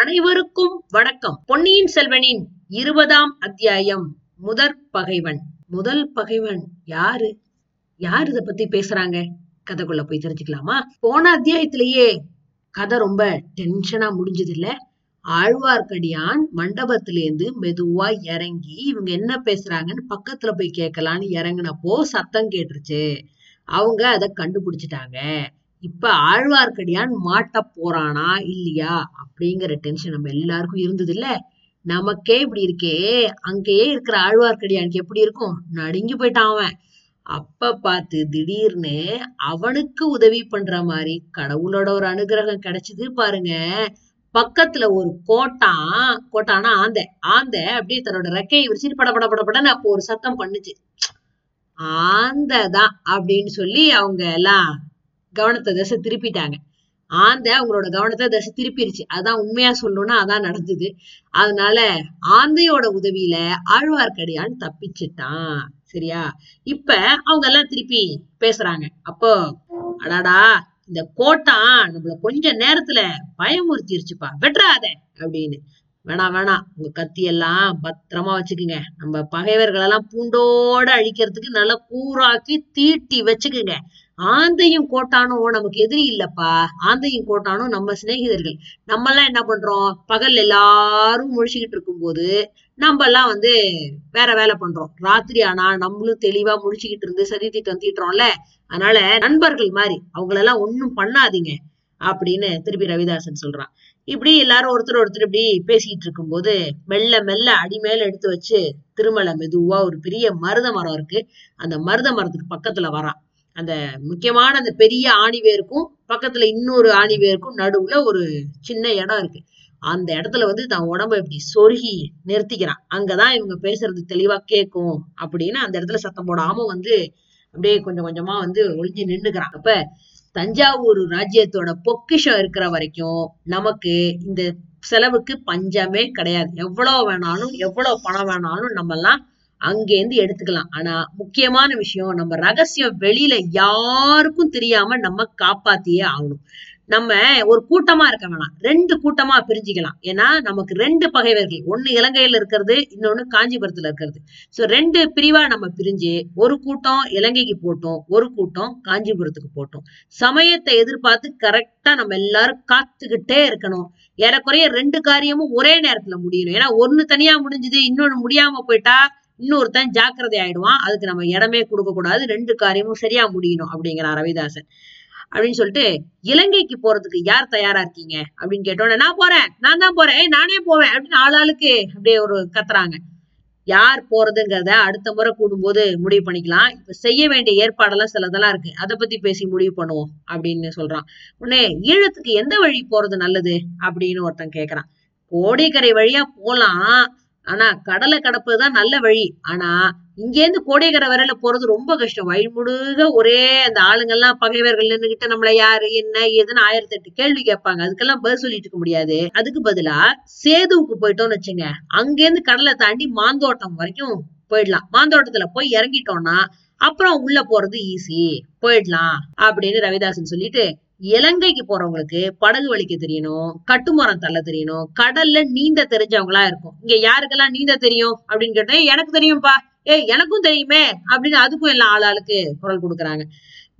அனைவருக்கும் வணக்கம். பொன்னியின் செல்வனின் இருபதாம் அத்தியாயம். முதற் பகைவன். முதல் பகைவன் யாரு? யார் இத பத்தி பேசுறாங்க? கதைக்குள்ள போய் தெரிஞ்சுக்கலாமா? போன அத்தியாயத்திலேயே கதை ரொம்ப டென்ஷனா முடிஞ்சது இல்ல ஆழ்வார்க்கடியான் மண்டபத்திலேருந்து மெதுவா இறங்கி இவங்க என்ன பேசுறாங்கன்னு பக்கத்துல போய் கேட்கலான்னு இறங்குனப்போ சத்தம் கேட்டுருச்சு. அவங்க அதை கண்டுபிடிச்சிட்டாங்க. இப்ப ஆழ்வார்க்கடியான் மாட்ட போறானா இல்லையா? அப்படிங்கிற டென்ஷன் நம்ம எல்லாருக்கும் இருந்தது இல்ல நமக்கே இப்படி இருக்கே. அங்கேயே இருக்கிற ஆழ்வார்க்கடியானுக்கு எப்படி இருக்கும்? நடுங்கி போயிட்டான் அவன். அப்ப பார்த்து திடீர்னு அவனுக்கு உதவி பண்ற மாதிரி கடவுளோட ஒரு அனுகிரகம் கிடைச்சது பாருங்க. பக்கத்துல ஒரு கோட்டான் கோட்டானா ஆந்த ஆந்த அப்படியே தன்னோட ரெக்கையை விரிச்சிட்டு பட பட பட படன்னு அப்போ ஒரு சத்தம் பண்ணுச்சு. ஆந்ததான் அப்படின்னு சொல்லி அவங்க எல்லாம் கவனத்தை திசை திருப்பிட்டாங்க. ஆந்தை அவங்களோட கவனத்தை திசை திருப்பிருச்சு. அதான் உண்மையா சொல்லணும்னா அதான் நடந்தது. அதனால ஆந்தையோட உதவியில ஆழ்வார்க்கடியான் தப்பிச்சிட்டான். சரியா? இப்ப அவங்க எல்லாம் திருப்பி பேசுறாங்க. அப்போ அடாடா இந்த கோட்டான் நம்மள கொஞ்ச நேரத்துல பயமுறுத்திருச்சுப்பா. வெட்டுறாத அப்படின்னு. வேணாம் வேணாம் உங்க கத்தி எல்லாம் பத்திரமா வச்சுக்குங்க. நம்ம பகைவர்கள் எல்லாம் பூண்டோட அழிக்கிறதுக்கு நல்லா கூறாக்கி தீட்டி வச்சுக்குங்க. ஆந்தையும் கோட்டானும் நமக்கு எதிரி இல்லப்பா. ஆந்தையும் கோட்டானும் நம்ம சிநேகிதர்கள். நம்ம எல்லாம் என்ன பண்றோம்? பகல் எல்லாரும் முழிச்சுக்கிட்டு இருக்கும்போது நம்ம எல்லாம் வந்து வேற வேலை பண்றோம். ராத்திரி ஆனா நம்மளும் தெளிவா முழிச்சுக்கிட்டு இருந்து சரி திட்டம் தீட்டுறோம்ல. அதனால நண்பர்கள் மாதிரி அவங்களெல்லாம் ஒண்ணும் பண்ணாதீங்க. அப்படின்னு திருப்பி ரவிதாசன் சொல்றான். இப்படி எல்லாரும் ஒருத்தர் ஒருத்தர் இப்படி பேசிட்டு இருக்கும்போது மெல்ல மெல்ல அடி மேல எடுத்து வச்சு திருமலை மெதுவா ஒரு பெரிய மருத மரம் இருக்கு. அந்த மருத மரத்துக்கு பக்கத்துல வரான். அந்த முக்கியமான அந்த பெரிய ஆணிவேருக்கும் பக்கத்துல இன்னொரு ஆணிவேருக்கும் நடுவுல ஒரு சின்ன இடம் இருக்கு. அந்த இடத்துல வந்து தன் உடம்ப இப்படி சொருகி நிறுத்திக்கிறான். அங்கதான் இவங்க பேசுறது தெளிவா கேட்கும் அப்படின்னு அந்த இடத்துல சத்தம் போடாம வந்து அப்படியே கொஞ்சம் கொஞ்சமா வந்து ஒளிஞ்சு நின்னுக்கிறான். அப்ப தஞ்சாவூர் ராஜ்யத்தோட பொக்கிஷம் இருக்கிற வரைக்கும் நமக்கு இந்த செலவுக்கு பஞ்சமே கிடையாது. எவ்வளவு வேணாலும் எவ்வளவு பணம் வேணாலும் நம்ம எல்லாம் அங்கேருந்து எடுத்துக்கலாம். ஆனா முக்கியமான விஷயம் நம்ம ரகசியம் வெளியில யாருக்கும் தெரியாம நம்ம காப்பாத்தியே ஆகணும். நம்ம ஒரு கூட்டமா இருக்க வேணாம். ரெண்டு கூட்டமா பிரிஞ்சுக்கலாம். ஏன்னா நமக்கு ரெண்டு பகைவர்கள். ஒண்ணு இலங்கையில இருக்கிறது இன்னொன்னு காஞ்சிபுரத்துல இருக்கிறது. சோ ரெண்டு பிரிவா நம்ம பிரிஞ்சு ஒரு கூட்டம் இலங்கைக்கு போட்டோம் ஒரு கூட்டம் காஞ்சிபுரத்துக்கு போட்டோம். சமயத்தை எதிர்பார்த்து கரெக்டா நம்ம எல்லாரும் காத்துக்கிட்டே இருக்கணும். ஏறக்குறைய ரெண்டு காரியமும் ஒரே நேரத்துல முடியணும். ஏன்னா ஒண்ணு தனியா முடிஞ்சது இன்னொன்னு முடியாம போயிட்டா இன்னொருத்தன் ஜாக்கிரதை ஆயிடுவான் அதுக்கு நம்ம இடமே கொடுக்க கூடாது ரெண்டு காரியமும் சரியா முடியணும் அப்படிங்கிறான் ரவிதாசன். அப்படின்னு சொல்லிட்டு இலங்கைக்கு போறதுக்கு யார் தயாரா இருக்கீங்க? அப்படின்னு கேட்டோன்னே நான் போறேன் நான் தான் போறேன் ஏய் நானே போவேன் அப்படின்னு ஆளாளுக்கு அப்படியே ஒரு கத்துறாங்க. யார் போறதுங்கிறத அடுத்த முறை கூடும்போது முடிவு பண்ணிக்கலாம். இப்ப செய்ய வேண்டிய ஏற்பாடெல்லாம் சிலதெல்லாம் இருக்கு. அதை பத்தி பேசி முடிவு பண்ணுவோம் அப்படின்னு சொல்றான். உடனே ஈழத்துக்கு எந்த வழி போறது நல்லது? அப்படின்னு ஒருத்தன் கேக்குறான். கோடிக்கரை வழியா போலாம். ஆனா கடலை கடப்பதுதான் நல்ல வழி. ஆனா இங்க இருந்து கோடைக்கரை வரையில போறது ரொம்ப கஷ்டம். வழி முழுக ஒரே அந்த ஆளுங்கெல்லாம் பகைவர்கள் நின்றுகிட்ட நம்மள யாரு என்ன ஏதுன்னு ஆயிரத்தி எட்டு கேள்வி கேட்பாங்க. அதுக்கெல்லாம் பதில் சொல்லிட்டு இருக்க முடியாது. அதுக்கு பதிலா சேதுவுக்கு போயிட்டோம்னு வச்சுங்க. அங்க இருந்து கடலை தாண்டி மாந்தோட்டம் வரைக்கும் போயிடலாம். மாந்தோட்டத்துல போய் இறங்கிட்டோம்னா அப்புறம் உள்ள போறது ஈஸி போயிடலாம் அப்படின்னு ரவிதாசன் சொல்லிட்டு இலங்கைக்கு போறவங்களுக்கு படகு வலிக்க தெரியணும் கட்டுமரம் தள்ள தெரியணும் கடல்ல நீந்த தெரிஞ்சவங்களா இருக்கும். இங்க யாருக்கெல்லாம் நீந்த தெரியும் அப்படின்னு கேட்டேன் எனக்கு தெரியும்ப்பா ஏய் எனக்கும் தெரியுமே. அப்படின்னு அதுக்கும் எல்லாம் ஆளாளுக்கு குரல் கொடுக்குறாங்க.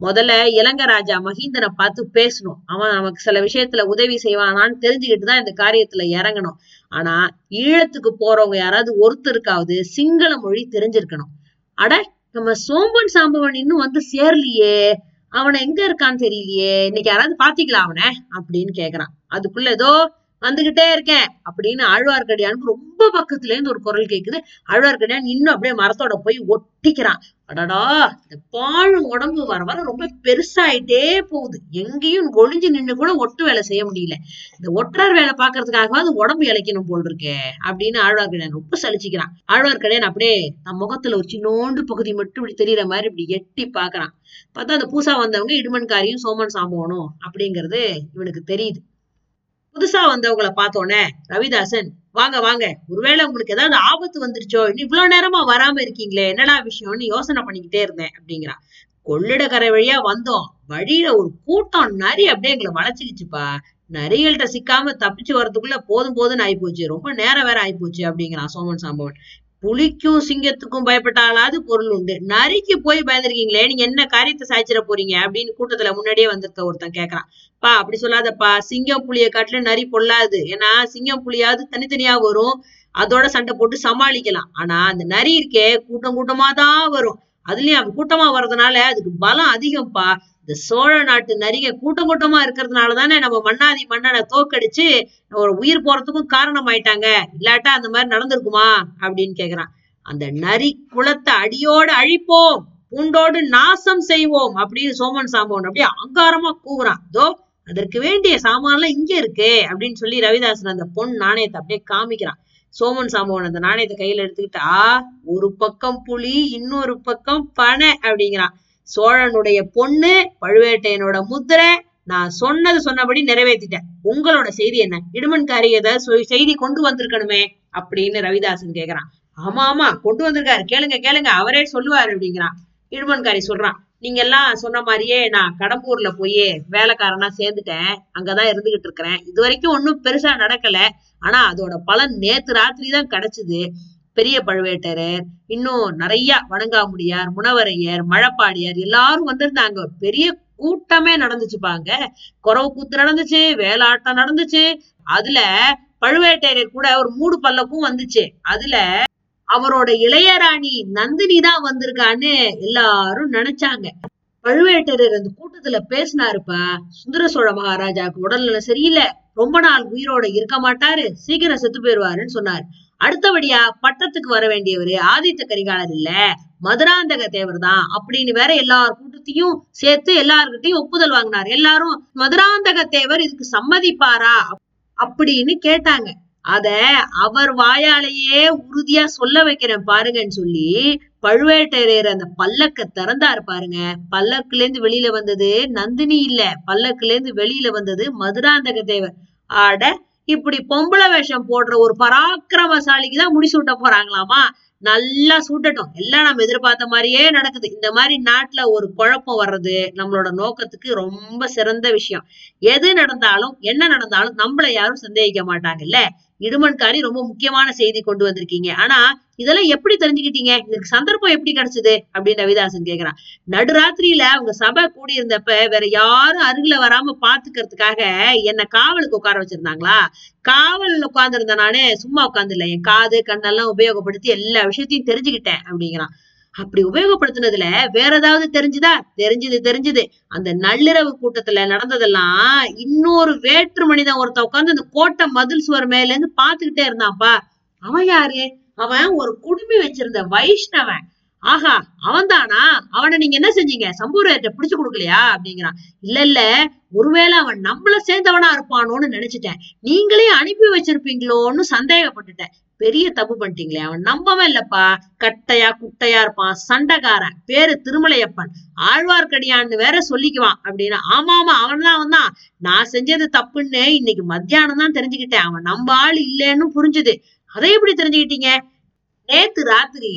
முதல்ல இலங்கை ராஜா மஹிந்தனை பார்த்து பேசணும். அவன் நமக்கு சில விஷயத்துல உதவி செய்வானான்னு தெரிஞ்சுக்கிட்டு தான் இந்த காரியத்துல இறங்கணும். ஆனா ஈழத்துக்கு போறவங்க யாராவது ஒருத்தருக்காவது சிங்கள மொழி தெரிஞ்சிருக்கணும். அட நம்ம சோம்பன் சாம்பவன் இன்னும் வந்து சேரலையே. அவனை எங்க இருக்கான்னு தெரியலையே இன்னைக்கு யாராவது பாத்தீங்களா அவனை? அப்படின்னு கேக்குறான். அதுக்குள்ள ஏதோ வந்துகிட்டே இருக்கேன் அப்படின்னு ஆழ்வார்க்கடியானுக்கு ரொம்ப பக்கத்துல இருந்து ஒரு குரல் கேக்குது. ஆழ்வார்க்கடியான் இன்னும் அப்படியே மரத்தோட போய் ஒட்டிக்கிறான். அடடா இந்த பாழும் உடம்பு வர வர ரொம்ப பெருசாயிட்டே போகுது. எங்கேயும் ஒளிஞ்சு நின்று கூட ஒட்டு வேலை செய்ய முடியல. இந்த ஒற்றார் வேலை பாக்குறதுக்காகவாது உடம்பு இழைக்கணும் போல் இருக்கே அப்படின்னு ஆழ்வார்க்கடியான் ரொம்ப சலிச்சுக்கிறான். ஆழ்வார்க்கடியான் அப்படியே நம்ம முகத்துல ஒரு சின்னோண்டு பகுதி மட்டும் இப்படி தெரியற மாதிரி இப்படி எட்டி பாக்குறான் பார்த்தா அந்த பூசா வந்தவங்க இடுமன்காரியும் சோமன் சாம்பவனும் அப்படிங்கிறது இவனுக்கு தெரியுது. புதுசா வந்தவங்களை பார்த்தோன்னே ரவிதாசன் வாங்க வாங்க ஒருவேளை உங்களுக்கு ஏதாவது ஆபத்து வந்துருச்சோ இவ்வளவு நேரமா வராம இருக்கீங்களே என்னடா விஷயம்னு யோசனை பண்ணிக்கிட்டே இருந்தேன் அப்படிங்கிறான் கொள்ளிடக்கரை வழியா வந்தோம். வழியில ஒரு கூட்டம் நரி அப்படியே எங்களை வளைச்சிக்கிச்சுப்பா. நரிகள்கிட்ட சிக்காம தப்பிச்சு வர்றதுக்குள்ள போதும் போதுன்னு ஆயிப்போச்சு. ரொம்ப நேரம் வேற ஆயிப்போச்சு அப்படிங்கிறான் சோமன் சாம்பவன். புலிக்கும் சிங்கத்துக்கும் பயப்பட்டாலாவது பொருள் உண்டு. நரிக்கு போய் பயந்துருக்கீங்களே நீங்க என்ன காரியத்தை சாய்ச்சிட போறீங்க? அப்படின்னு கூட்டத்துல முன்னாடியே வந்திருக்க ஒருத்தன் கேக்குறான். பா அப்படி சொல்லாதப்பா. சிங்கம் புளிய காட்டுல நரி பொல்லாது. ஏன்னா சிங்கம் புலியாவது தனித்தனியா வரும். அதோட சண்டை போட்டு சமாளிக்கலாம். ஆனா அந்த நரி இருக்கே கூட்டம் கூட்டமா தான் வரும். அதுலயும் கூட்டமா வர்றதுனால அதுக்கு பலம் அதிகம்ப்பா இந்த சோழ நாட்டு நரிக கூட்டம் கூட்டமா இருக்கிறதுனால தானே நம்ம மன்னாதி மன்னனை தோக்கடிச்சு ஒரு உயிர் போறதுக்கும் காரணம் ஆயிட்டாங்க இல்லாட்டா அந்த மாதிரி நடந்திருக்குமா? அப்படின்னு கேக்குறான். அந்த நரி குலத்தை அடியோட அழிப்போம் பூண்டோடு நாசம் செய்வோம் அப்படின்னு சோமன் சாம்பவன் அப்படியே அங்காரமா கூவுறான். தோ அதற்கு வேண்டிய சாமான்லாம் இங்க இருக்கு அப்படின்னு சொல்லி ரவிதாசன் அந்த பொன் நாணயத்தை அப்படியே காமிக்கிறான். சோமன் சாம்பவன் அந்த நாணயத்தை கையில எடுத்துக்கிட்டா ஒரு பக்கம் புலி இன்னொரு பக்கம் பனை அப்படிங்கிறான். சோழனுடைய பொண்ணு பழுவேட்டையனோட முத்திரை நான் சொன்னது சொன்னபடி நிறைவேற்றிட்டேன். உங்களோட செய்தி என்ன? இடுமன்காரி ஏதாவது செய்தி கொண்டு வந்திருக்கணுமே அப்படின்னு ரவிதாசன் கேக்குறான். ஆமா ஆமா கொண்டு வந்திருக்காரு. கேளுங்க கேளுங்க அவரே சொல்லுவாரு அப்படிங்கிறான். இடுமன்காரி சொல்றான் நீங்க எல்லாம் சொன்ன மாதிரியே நான் கடம்பூர்ல போய் வேலைக்காரனா சேர்ந்துட்டேன். அங்கதான் இருந்துகிட்டு இருக்கிறேன். இது வரைக்கும் ஒன்னும் பெருசா நடக்கல. ஆனா அதோட பலன் நேத்து ராத்திரி தான் கிடைச்சது. பெரிய பழுவேட்டரர் இன்னும் நிறைய வணங்காமுடியார் முனவரையர் மழப்பாடியார் எல்லாரும் வந்திருந்தாங்க. ஒரு பெரிய கூட்டமே நடந்துச்சுப்பாங்க. குறவு கூத்து நடந்துச்சு வேலாட்டம் நடந்துச்சு. அதுல பழுவேட்டரையர் கூட ஒரு மூடு பல்லக்கும் வந்துச்சு. அதுல அவரோட இளையராணி நந்தினி தான் வந்திருக்கான்னு எல்லாரும் நினைச்சாங்க. பழுவேட்டரர் அந்த கூட்டத்துல பேசினாருப்பா சுந்தர சோழ மகாராஜாவுக்கு உடல்நலம் சரியில்லை. ரொம்ப நாள் உயிரோட இருக்க மாட்டாரு. சீக்கிரம் செத்து போயிருவாருன்னு சொன்னார். அடுத்தபடியா பட்டத்துக்கு வர வேண்டியவரு ஆதித்த கரிகாலர் இல்ல மதுராந்தக தேவர் தான் அப்படின்னு வேற எல்லார் கூட்டத்தையும் சேர்த்து எல்லார்கிட்டையும் ஒப்புதல் வாங்கினார். எல்லாரும் மதுராந்தக தேவர் இதுக்கு சம்மதிப்பாரா? அப்படின்னு கேட்டாங்க. அத அவர் வாயாலேயே உறுதியா சொல்ல வைக்கிறேன் பாருங்கன்னு சொல்லி பழுவேட்டரையர் அந்த பல்லக்க திறந்தாரு பாருங்க. பல்லக்குல இருந்து வெளியில வந்தது நந்தினி இல்ல பல்லக்குல இருந்து வெளியில வந்தது மதுராந்தக தேவர். ஆட இப்படி பொம்பளை வேஷம் போடுற ஒரு பராக்கிரமசாலிக்கு தான் முடிசூட்ட போறாங்களாமா? நல்லா சூட்டட்டும். எல்லாம் நம்ம எதிர்பார்த்த மாதிரியே நடக்குது. இந்த மாதிரி நாட்டுல ஒரு குழப்பம் வர்றது நம்மளோட நோக்கத்துக்கு ரொம்ப சிறந்த விஷயம். எது நடந்தாலும் என்ன நடந்தாலும் நம்மள யாரும் சந்தேகிக்க மாட்டாங்கல்ல? இடுமன்காரி ரொம்ப முக்கியமான செய்தி கொண்டு வந்திருக்கீங்க. ஆனா இதெல்லாம் எப்படி தெரிஞ்சுக்கிட்டீங்க? இதுக்கு சந்தர்ப்பம் எப்படி கிடைச்சது? அப்படின்னு ரவிதாசன் கேக்குறான். நடுராத்திரியில அவங்க சபை கூடி இருந்தப்ப வேற யாரும் அருகில வராம பாத்துக்கிறதுக்காக என்ன காவலுக்கு உட்கார வச்சிருந்தாங்களா? காவல் உட்கார்ந்து நானே சும்மா உட்கார்ந்து என் காது கண்ணெல்லாம் உபயோகப்படுத்தி எல்லா விஷயத்தையும் தெரிஞ்சுக்கிட்டேன் அப்படிங்கிறான். அப்படி உபயோகப்படுத்தினதுல வேற ஏதாவது தெரிஞ்சுதா? தெரிஞ்சது தெரிஞ்சுது. அந்த நள்ளிரவு கூட்டத்துல நடந்ததெல்லாம் இன்னொரு வேற்று மனிதன் ஒருத்தன் உட்கார்ந்து அந்த கோட்டை மதில் சுவர் மேல இருந்து பாத்துக்கிட்டே இருந்தான்ப்பா. அவன் யாரு? அவன் ஒரு குடுமி வச்சிருந்த வைஷ்ணவன். ஆஹா அவன்தானா? அவனை நீங்க என்ன செஞ்சீங்க? சம்பூரத்தை பிடிச்சு கொடுக்கலையா? அப்படிங்கிறான். இல்ல இல்ல ஒருவேளை அவன் நம்மள சேர்ந்தவனா இருப்பானோன்னு நினைச்சிட்டேன். நீங்களே அனுப்பி வச்சிருப்பீங்களோன்னு சந்தேகப்பட்டுட்டேன். பெரிய தப்பு பண்ணிட்டீங்களே அவன் நம்பவே இல்லப்பா. கட்டையா குட்டையா இருப்பான் சண்டைக்காரன். பேரு திருமலையப்பன். ஆழ்வார்க்கடியான்னு வேற சொல்லிக்குவான் அப்படின்னா ஆமா ஆமா அவன் தான் அவன் தான் நான் செஞ்சது தப்புன்னு இன்னைக்கு மத்தியானம் தான் தெரிஞ்சுக்கிட்டேன். அவன் நம்ம ஆள் இல்லைன்னு புரிஞ்சுது. அதை எப்படி தெரிஞ்சுக்கிட்டீங்க? நேத்து ராத்திரி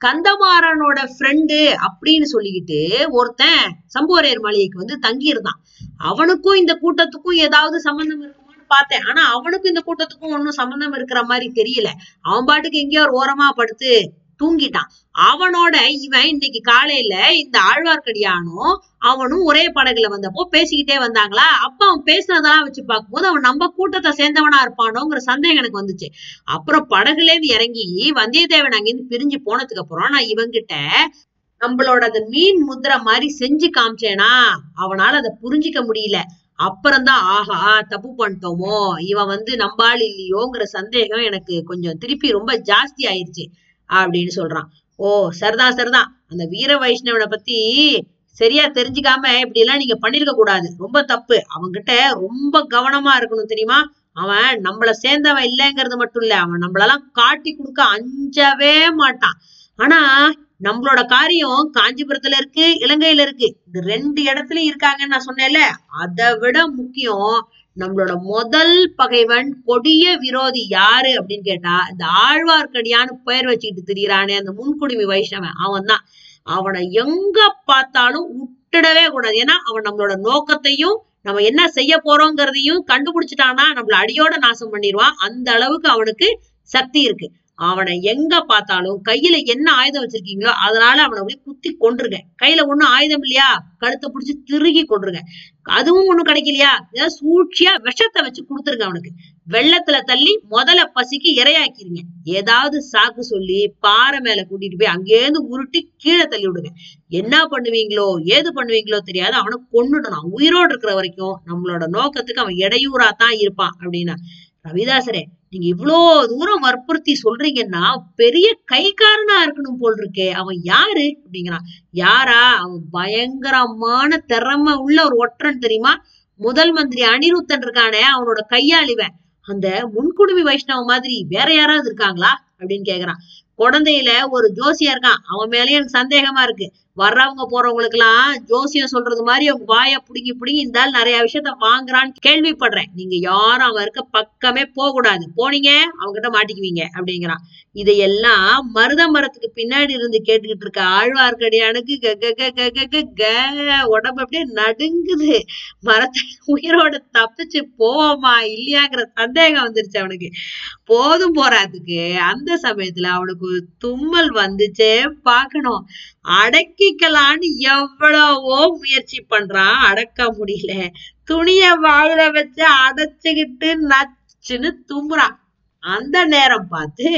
கந்தமாறனோட ஃப்ரெண்டு அப்படின்னு சொல்லிக்கிட்டு ஒருத்தன் சம்புவரையர் மாளிகைக்கு வந்து தங்கி இருந்தான் அவனுக்கும் இந்த கூட்டத்துக்கும் ஏதாவது சம்பந்தம் இருக்குமான்னு பார்த்தேன். ஆனா அவனுக்கும் இந்த கூட்டத்துக்கும் ஒன்னும் சம்பந்தம் இருக்கிற மாதிரி தெரியல. அவன் பாட்டுக்கு எங்கேயோ ஒரு ஓரமா படுத்து தூங்கிட்டான். அவனோட இவன் இன்னைக்கு காலையில இந்த ஆழ்வார்க்கடியானும் அவனும் ஒரே படகுல வந்தப்போ பேசிக்கிட்டே வந்தாங்களா? அப்ப அவன் பேசுனதெல்லாம் வச்சு பார்க்கும்போது அவன் நம்ம கூட்டத்தை சேர்ந்தவனா இருப்பானோங்கிற சந்தேகம் எனக்கு வந்துச்சு. அப்புறம் படகுல இருந்து இறங்கி வந்தியத்தேவன் அங்கிருந்து பிரிஞ்சு போனதுக்கு அப்புறம் நான் இவங்கிட்ட நம்மளோட அந்த மீன் முத்திரை மாதிரி செஞ்சு காமிச்சேனா? அவனால அதை புரிஞ்சிக்க முடியல. அப்புறம்தான் ஆஹா தப்பு பண்ணிட்டோமோ? இவன் வந்து நம்பாள் இல்லையோங்கிற சந்தேகம் எனக்கு கொஞ்சம் திருப்பி ரொம்ப ஜாஸ்தி ஆயிருச்சு. அப்படின்னு சொல்றான். ஓ சரிதான் சரிதான். அந்த வீர வைஷ்ணவனை பத்தி சரியா தெரிஞ்சுக்காம இப்படி எல்லாம் நீங்க பண்ணிருக்க கூடாது. ரொம்ப தப்பு. அவன்கிட்ட ரொம்ப கவனமா இருக்கணும் தெரியுமா? அவன் நம்மள சேர்ந்தவன் இல்லைங்கிறது மட்டும் இல்ல. அவன் நம்மளெல்லாம் காட்டி கொடுக்க அஞ்சவே மாட்டான். ஆனா நம்மளோட காரியம் காஞ்சிபுரத்துல இருக்கு இலங்கையில இருக்கு. இந்த ரெண்டு இடத்துலயும் இருக்காங்கன்னு நான் சொன்னேன்ல. அதை விட முக்கியம் நம்மளோட முதல் பகைவன் கொடிய விரோதி யாரு அப்படின்னு கேட்டா இந்த ஆழ்வார்க்கடியான்னு பெயர் வச்சுக்கிட்டு திரியறானே அந்த முன்குடுமி வைஷ்ணவன். அவன் தான் அவனை எங்க பார்த்தாலும் விட்டுடவே கூடாது. ஏன்னா அவன் நம்மளோட நோக்கத்தையும் நம்ம என்ன செய்ய போறோங்கிறதையும் கண்டுபிடிச்சிட்டானா நம்மள அடியோட நாசம் பண்ணிடுவான். அந்த அளவுக்கு அவனுக்கு சக்தி இருக்கு. அவனை எங்க பார்த்தாலும் கையில என்ன ஆயுதம் வச்சிருக்கீங்களோ அதனால அவனை அப்படியே குத்தி கொன்றுங்க கையில ஒண்ணும் ஆயுதம் இல்லையா? கழுத்தை பிடிச்சி திருகி கொண்டுருங்க அதுவும் ஒண்ணும் கிடைக்கலையா? ஏதாவது சூழ்ச்சியா விஷத்தை வச்சு கொடுத்துருங்க அவனுக்கு. வெள்ளத்துல தள்ளி முதல்ல பசிக்கு இரையாக்கிருங்க. ஏதாவது சாக்கு சொல்லி பாறை மேல கூட்டிட்டு போய் அங்கேருந்து உருட்டி கீழே தள்ளி விடுங்க. என்ன பண்ணுவீங்களோ ஏது பண்ணுவீங்களோ தெரியாது. அவனை கொண்டுடணும் உயிரோடு இருக்கிற வரைக்கும் நம்மளோட நோக்கத்துக்கு அவன் இடையூறா தான் இருப்பான் அப்படின்னா. ரவிதாசரே நீங்க இவ்வளோ தூரம் வற்புறுத்தி சொல்றீங்கன்னா பெரிய கைக்காரனா இருக்கணும் போல் இருக்கே அவன் யாரு? அப்படிங்கிறான். யாரா? அவன் பயங்கரமான திறமை உள்ள ஒரு ஒற்றன் தெரியுமா? முதல் மந்திரி அனிருத்தன் இருக்கானே அவனோட கையாளிவன் அந்த முன்குடுமி வைஷ்ணவ மாதிரி வேற யாராவது இருக்காங்களா? அப்படின்னு கேக்குறான். குழந்தையில ஒரு ஜோசியா இருக்கான். அவன் மேலயும் எனக்கு சந்தேகமா இருக்கு. வர்றவங்க போறவங்களுக்கு எல்லாம் ஜோசியம் சொல்றது மாதிரி அவங்க வாய புடுங்கி புடுங்கி இருந்தாலும் நிறைய விஷயத்த வாங்குறான்னு கேள்விப்படுறேன். நீங்க யாரும் அவன் இருக்க பக்கமே போக கூடாது போனீங்க அவங்ககிட்ட மாட்டிக்குவீங்க அப்படிங்கிறான். இதையெல்லாம் மருத மரத்துக்கு பின்னாடி இருந்து கேட்டுக்கிட்டு இருக்க ஆழ்வார்க்கடியானுக்கு க க க க க க க உடம்பு அப்படியே நடுங்குது. மரத்தை உயிரோட தப்பிச்சு போவோமா இல்லையாங்கிற சந்தேகம் வந்துருச்சு அவனுக்கு. போதும் போறாதுக்கு அந்த சமயத்துல அவனுக்கு தும்மல் வந்துச்சே பார்க்கணும். அடக்கிக்கலான்னு எவ்வளவோ முயற்சி பண்றான். அடக்க முடியல. துணிய வாயில வச்சு அடைச்சுக்கிட்டு நச்சுன்னு தும்புறான். அந்த நேரம் பார்த்து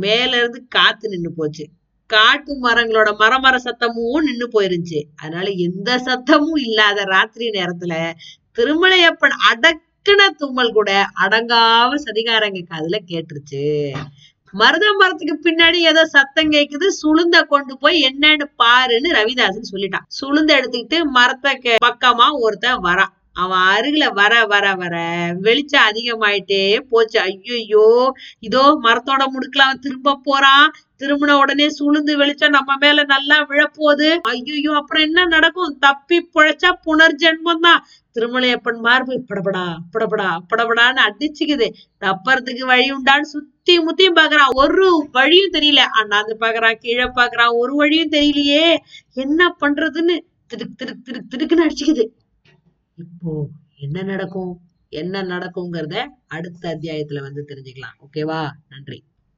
மேல இருந்து காத்து நின்னு போச்சு. காட்டு மரங்களோட மரமர சத்தமும் நின்னு போயிருந்துச்சு. அதனால எந்த சத்தமும் இல்லாத ராத்திரி நேரத்துல திருமலையப்பன் அடக்குன தும்மல் கூட அடங்காம சதிகாரங்க காதுல கேட்டுருச்சு. மருத மரத்துக்கு பின்னாடி ஏதோ சத்தம் கேக்குது சுளுந்த கொண்டு போய் என்னன்னு பாருன்னு ரவிதாசன் சொல்லிட்டான். சுளுந்த எடுத்துக்கிட்டு மரத்தை பக்கமா ஒருத்தன் வரான். அவன் அருகில வர வர வர வெளிச்சம் அதிகமாயிட்டே போச்சு. ஐயோ இதோ மரத்தோட முடுக்கல அவன் திரும்ப போறான். திரும்பின உடனே சுளுந்து வெளிச்சம் நம்ம மேல நல்லா விழப்போகுது. ஐயோ அப்புறம் என்ன நடக்கும்? தப்பி புழைச்சா புனர்ஜென்மம் தான். திருமலையப்பன் மார்பு படபடா படபடா படபடான்னு அடிச்சுக்குது. தப்பறதுக்கு வழி உண்டான்னு சுத்தி முத்தியும் பாக்குறான். ஒரு வழியும் தெரியல. அண்ணாந்து பாக்குறான் கீழே பாக்குறான் ஒரு வழியும் தெரியலையே. என்ன பண்றதுன்னு திடுக் திடுக் திடுக் திடுக்குன்னு அடிச்சுக்குது. இப்போ என்ன நடக்கும்? என்ன நடக்குங்கிறத அடுத்த அத்தியாயத்துல வந்து தெரிஞ்சுக்கலாம். ஓகேவா? நன்றி.